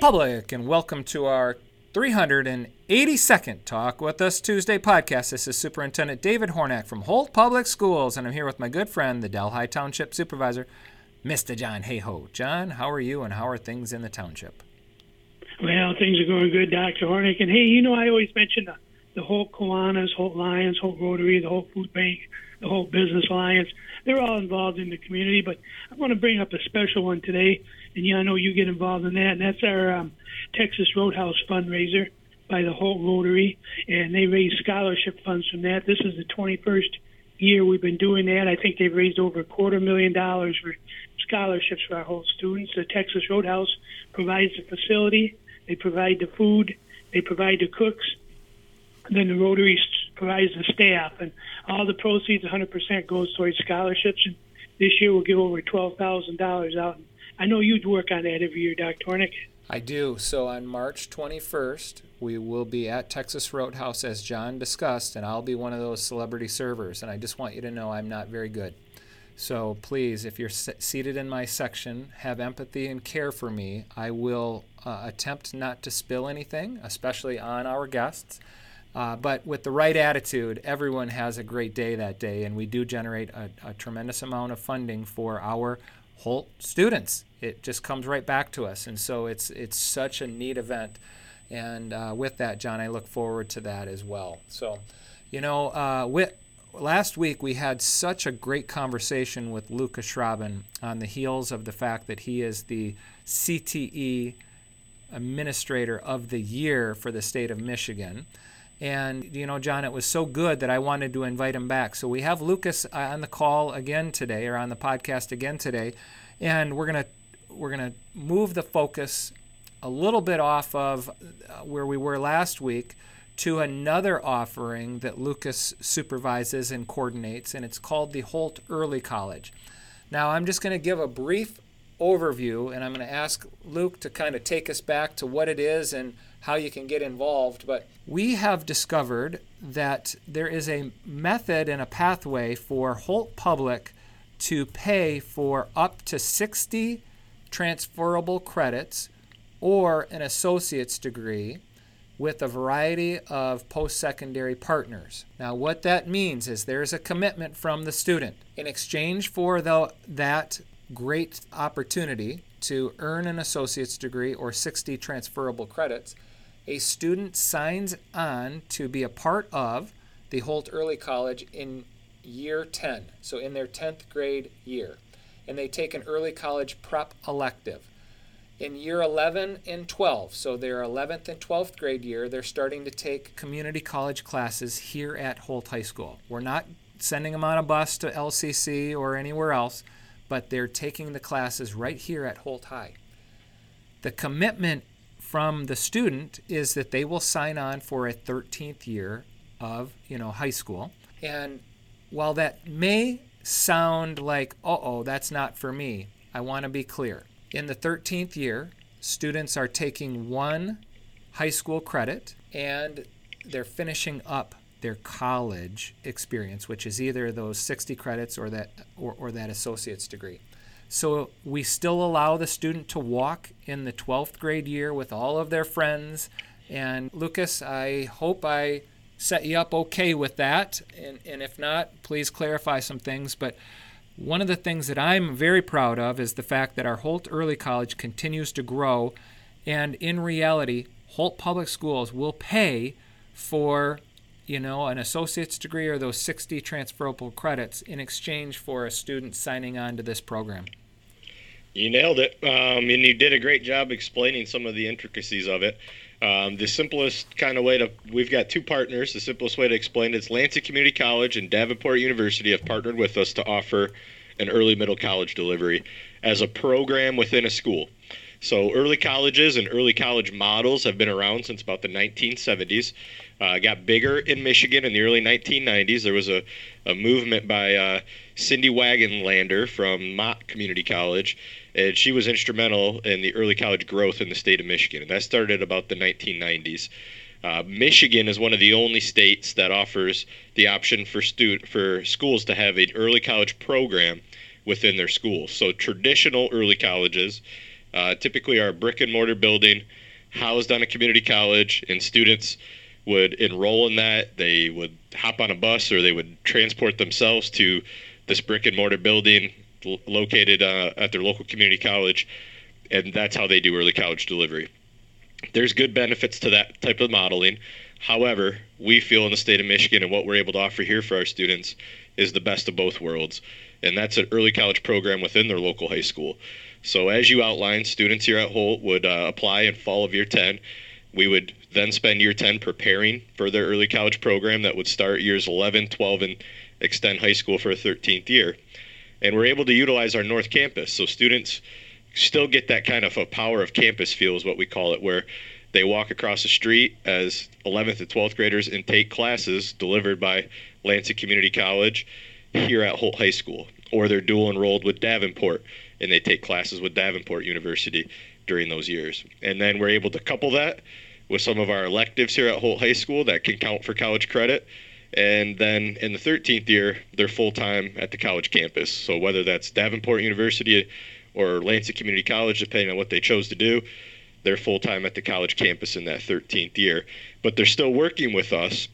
Public, and welcome to our 382nd Talk with Us Tuesday podcast. This is Superintendent David Hornak from Holt Public Schools, and I'm here with my good friend, the Delhi Township Supervisor, Mr. John Hayhoe. John, how are you, and how are things in the township? Well, things are going good, Dr. Hornak. And hey, you know, I always mention the, the Holt Kiwanis, Holt Lions, Holt Rotary, the Holt Food Bank, the Holt Business Alliance. They're all involved in the community, but I want to bring up a special one today. And yeah, I know you get involved in that, and that's our um, Texas Roadhouse fundraiser by the Holt Rotary, and they raise scholarship funds from that. This is the 21st year we've been doing that. I think they've raised over a quarter million dollars for scholarships for our Holt students. The Texas Roadhouse provides the facility, they provide the food, they provide the cooks, then the Rotary provides the staff, and all the proceeds, 100% goes towards scholarships. And this year we'll give over $12,000 out. I know you'd work on that every year, Dr. Hornak. I do. So on March 21st, we will be at Texas Roadhouse as John discussed, and I'll be one of those celebrity servers. And I just want you to know I'm not very good. So please, if you're seated in my section, have empathy and care for me. I will uh, attempt not to spill anything, especially on our guests. Uh, but with the right attitude, everyone has a great day that day, and we do generate a, a tremendous amount of funding for our Holt students. It just comes right back to us, and so it's it's such a neat event. And uh, with that, John, I look forward to that as well. So, you know, uh, with, last week we had such a great conversation with Lucas Schrauben on the heels of the fact that he is the CTE Administrator of the Year for the state of Michigan. And, you know, John, it was so good that I wanted to invite him back. So we have Lucas uh, on the call again today, or on the podcast again today. And we're going to we're going to move the focus a little bit off of uh, where we were last week to another offering that Lucas supervises and coordinates, and it's called the Holt Early College. Now, I'm just going to give a brief overview, and I'm going to ask Luke to kind of take us back to what it is and how you can get involved. But we have discovered that there is a method and a pathway for Holt Public to pay for up to 60 transferable credits or an associate's degree with a variety of post secondary partners. Now, what that means is there's a commitment from the student. In exchange for the, that great opportunity to earn an associate's degree or 60 transferable credits, a student signs on to be a part of the Holt Early College in year 10, so in their 10th grade year. And they take an early college prep elective. In year 11 and 12, so their 11th and 12th grade year, they're starting to take community college classes here at Holt High School. We're not sending them on a bus to LCC or anywhere else but they're taking the classes right here at Holt High. The commitment from the student is that they will sign on for a 13th year of, you know, high school. And while that may sound like, "Uh-oh, that's not for me." I want to be clear. In the 13th year, students are taking one high school credit and they're finishing up their college experience, which is either those 60 credits or that or, or that associate's degree. So we still allow the student to walk in the 12th grade year with all of their friends. And Lucas, I hope I set you up okay with that. And, and if not, please clarify some things. But one of the things that I'm very proud of is the fact that our Holt Early College continues to grow. And in reality, Holt Public Schools will pay for you know, an associate's degree or those 60 transferable credits in exchange for a student signing on to this program. You nailed it. Um, and you did a great job explaining some of the intricacies of it. Um, the simplest kind of way to, we've got two partners. The simplest way to explain it is Lansing Community College and Davenport University have partnered with us to offer an early middle college delivery as a program within a school. So early colleges and early college models have been around since about the 1970s. Uh, got bigger in Michigan in the early 1990s. There was a, a movement by uh, Cindy Wagenlander from Mott Community College, and she was instrumental in the early college growth in the state of Michigan. And that started about the 1990s. Uh, Michigan is one of the only states that offers the option for stu- for schools to have an early college program within their schools. So traditional early colleges uh, typically are a brick and mortar building housed on a community college, and students would enroll in that. They would hop on a bus or they would transport themselves to this brick and mortar building located uh, at their local community college, and that's how they do early college delivery. There's good benefits to that type of modeling. However, we feel in the state of Michigan and what we're able to offer here for our students is the best of both worlds. And that's an early college program within their local high school. So, as you outlined, students here at Holt would uh, apply in fall of year 10. We would then spend year 10 preparing for their early college program that would start years 11, 12, and extend high school for a 13th year. And we're able to utilize our North Campus. So, students still get that kind of a power of campus feel, is what we call it, where they walk across the street as 11th and 12th graders and take classes delivered by Lansing Community College here at Holt High School, or they're dual enrolled with Davenport and they take classes with Davenport University during those years. And then we're able to couple that with some of our electives here at Holt High School that can count for college credit. And then in the 13th year, they're full time at the college campus. So whether that's Davenport University or Lansing Community College, depending on what they chose to do, they're full time at the college campus in that 13th year. But they're still working with us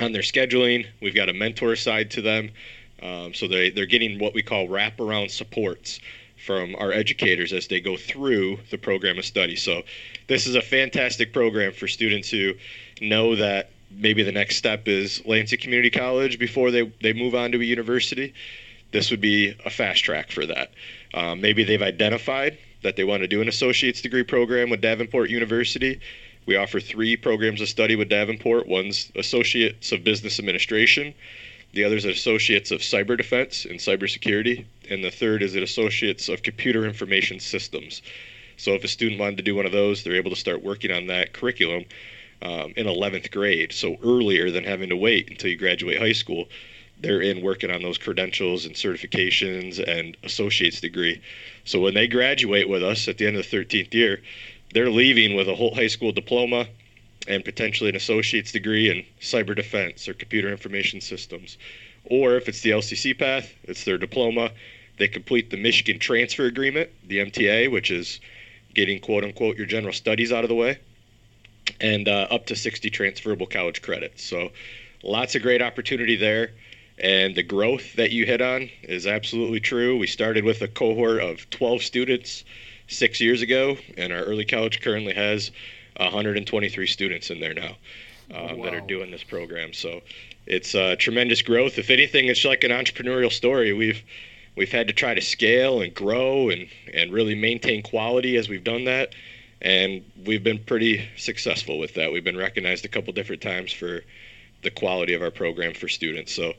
on their scheduling. We've got a mentor side to them. Um, so they, they're getting what we call wraparound supports from our educators as they go through the program of study. So this is a fantastic program for students who know that maybe the next step is Lansing Community College before they, they move on to a university. This would be a fast track for that. Um, maybe they've identified that they want to do an associate's degree program with Davenport University. We offer three programs of study with Davenport. One's Associates of Business Administration, the other is Associates of Cyber Defense and Cybersecurity, and the third is an Associates of Computer Information Systems. So if a student wanted to do one of those, they're able to start working on that curriculum um, in 11th grade, so earlier than having to wait until you graduate high school. They're in working on those credentials and certifications and associate's degree. So when they graduate with us at the end of the 13th year, they're leaving with a whole high school diploma and potentially an associate's degree in cyber defense or computer information systems. Or if it's the LCC path, it's their diploma. They complete the Michigan Transfer Agreement, the MTA, which is getting quote unquote your general studies out of the way, and uh, up to 60 transferable college credits. So lots of great opportunity there. And the growth that you hit on is absolutely true. We started with a cohort of 12 students six years ago, and our early college currently has 123 students in there now um, wow. that are doing this program. So it's uh, tremendous growth. If anything, it's like an entrepreneurial story. We've we've had to try to scale and grow and and really maintain quality as we've done that, and we've been pretty successful with that. We've been recognized a couple different times for the quality of our program for students. So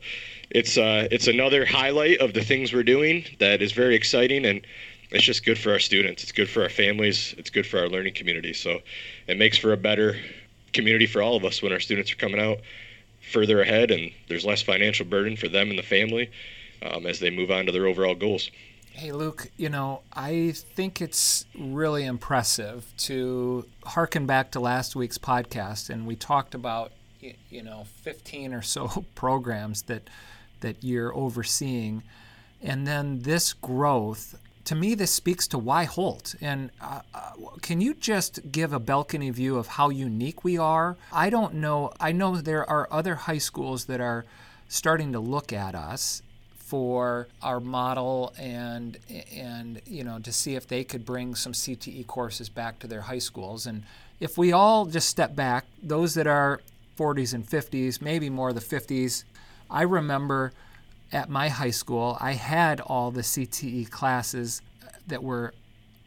it's uh, it's another highlight of the things we're doing that is very exciting and it's just good for our students. It's good for our families. It's good for our learning community. So it makes for a better community for all of us when our students are coming out further ahead and there's less financial burden for them and the family um, as they move on to their overall goals. Hey, Luke, you know, I think it's really impressive to harken back to last week's podcast, and we talked about, you know, 15 or so programs that, that you're overseeing. And then this growth to me, this speaks to why Holt. And uh, uh, can you just give a balcony view of how unique we are? I don't know. I know there are other high schools that are starting to look at us for our model and and you know to see if they could bring some CTE courses back to their high schools and if we all just step back those that are 40s and 50s maybe more of the 50s I remember at my high school, I had all the CTE classes that were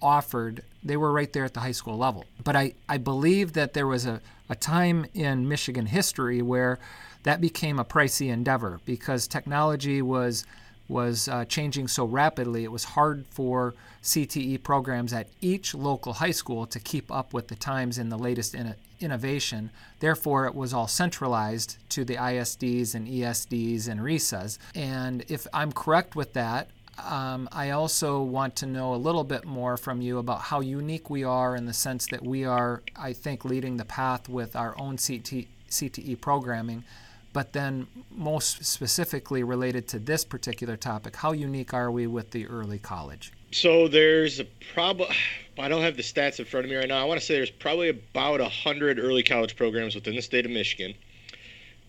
offered. They were right there at the high school level. But I, I believe that there was a, a time in Michigan history where that became a pricey endeavor because technology was was uh, changing so rapidly. It was hard for CTE programs at each local high school to keep up with the times and the latest in- innovation. Therefore, it was all centralized to the ISDs and ESDs and RESAs. And if I'm correct with that, um, I also want to know a little bit more from you about how unique we are in the sense that we are, I think, leading the path with our own CT, CTE programming. But then, most specifically related to this particular topic, how unique are we with the early college? So there's a prob. I don't have the stats in front of me right now. I want to say there's probably about hundred early college programs within the state of Michigan.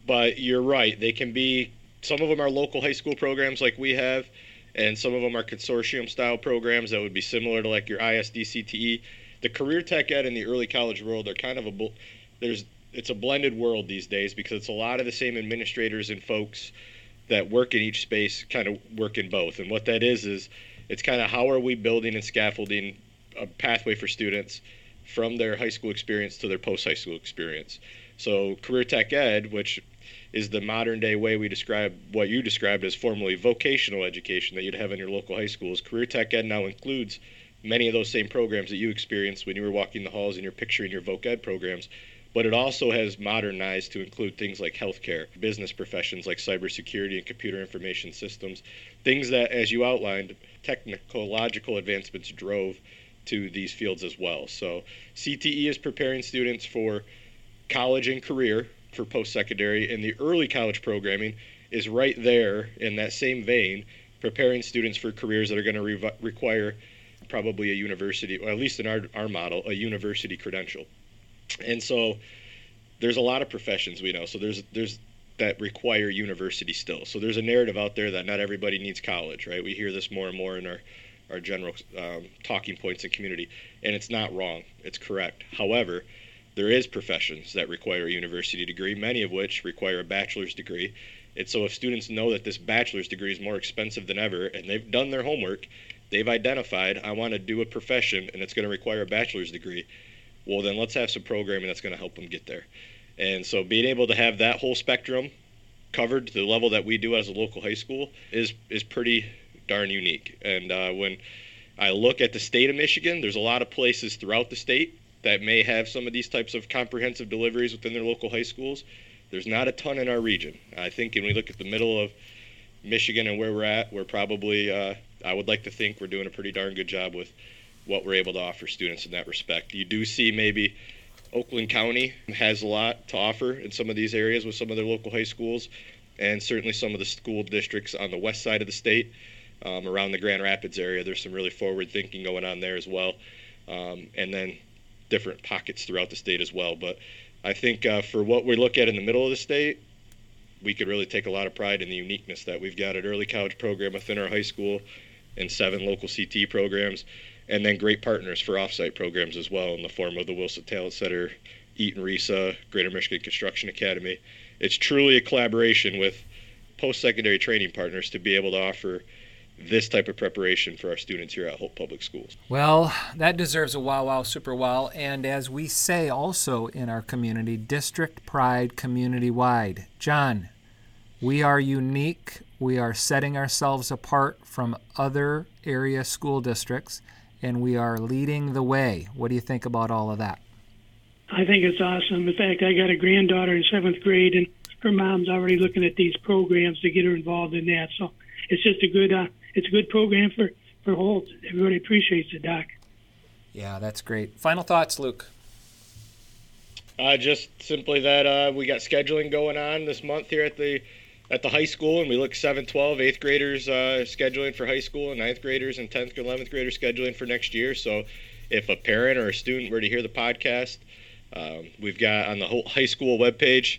But you're right; they can be. Some of them are local high school programs like we have, and some of them are consortium style programs that would be similar to like your ISD CTE. The career tech ed in the early college world are kind of a there's it's a blended world these days because it's a lot of the same administrators and folks that work in each space kind of work in both. And what that is is it's kind of how are we building and scaffolding a pathway for students from their high school experience to their post high school experience. So career tech ed, which is the modern day way we describe what you described as formerly vocational education that you'd have in your local high schools. Career tech ed now includes many of those same programs that you experienced when you were walking the halls and you're picturing your voc ed programs. But it also has modernized to include things like healthcare, business professions like cybersecurity and computer information systems, things that, as you outlined, technological advancements drove to these fields as well. So CTE is preparing students for college and career for post secondary, and the early college programming is right there in that same vein, preparing students for careers that are going to re- require probably a university, or at least in our, our model, a university credential. And so there's a lot of professions we know. So there's there's that require university still. So there's a narrative out there that not everybody needs college, right? We hear this more and more in our our general um, talking points in community, and it's not wrong. It's correct. However, there is professions that require a university degree, many of which require a bachelor's degree. And so if students know that this bachelor's degree is more expensive than ever, and they've done their homework, they've identified, I want to do a profession, and it's going to require a bachelor's degree. Well, then let's have some programming that's going to help them get there. And so being able to have that whole spectrum covered to the level that we do as a local high school is is pretty darn unique. And uh, when I look at the state of Michigan, there's a lot of places throughout the state that may have some of these types of comprehensive deliveries within their local high schools. There's not a ton in our region. I think when we look at the middle of Michigan and where we're at, we're probably, uh, I would like to think we're doing a pretty darn good job with what we're able to offer students in that respect. You do see maybe Oakland County has a lot to offer in some of these areas with some of their local high schools, and certainly some of the school districts on the west side of the state um, around the Grand Rapids area. There's some really forward thinking going on there as well, um, and then different pockets throughout the state as well. But I think uh, for what we look at in the middle of the state, we could really take a lot of pride in the uniqueness that we've got at early college program within our high school and seven local CT programs, and then great partners for offsite programs as well in the form of the Wilson Talent Center, Eaton RESA, Greater Michigan Construction Academy. It's truly a collaboration with post secondary training partners to be able to offer this type of preparation for our students here at Holt Public Schools. Well, that deserves a wow, wow, super wow. And as we say also in our community, district pride community wide. John, we are unique. We are setting ourselves apart from other area school districts, and we are leading the way. What do you think about all of that? I think it's awesome. In fact, I got a granddaughter in seventh grade, and her mom's already looking at these programs to get her involved in that. So it's just a good uh, it's a good program for for Holt. Everybody appreciates it, Doc. Yeah, that's great. Final thoughts, Luke. Uh, just simply that uh, we got scheduling going on this month here at the at the high school, and we look 7, 12, 8th graders uh, scheduling for high school, and 9th graders and 10th and 11th graders scheduling for next year. So, if a parent or a student were to hear the podcast, um, we've got on the Holt high school webpage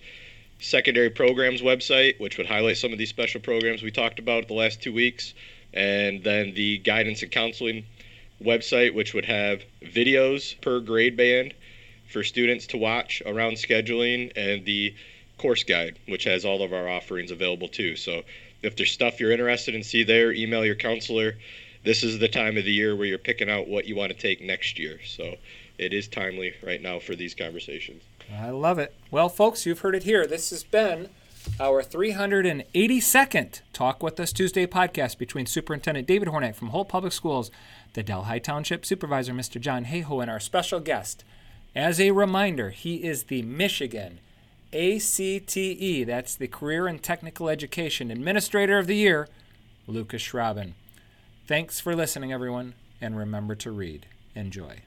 secondary programs website, which would highlight some of these special programs we talked about the last two weeks and then the guidance and counseling website, which would have videos per grade band for students to watch around scheduling, and the course guide, which has all of our offerings available too. So if there's stuff you're interested in, see there, email your counselor. This is the time of the year where you're picking out what you want to take next year. So it is timely right now for these conversations. I love it. Well, folks, you've heard it here. This has been our 382nd Talk With Us Tuesday podcast between Superintendent David Hornak from Holt Public Schools, the Delhi Township Supervisor, Mr. John Hayhoe, and our special guest. As a reminder, he is the Michigan ACTE, that's the Career and Technical Education Administrator of the Year, Lucas Schrauben. Thanks for listening, everyone, and remember to read. Enjoy.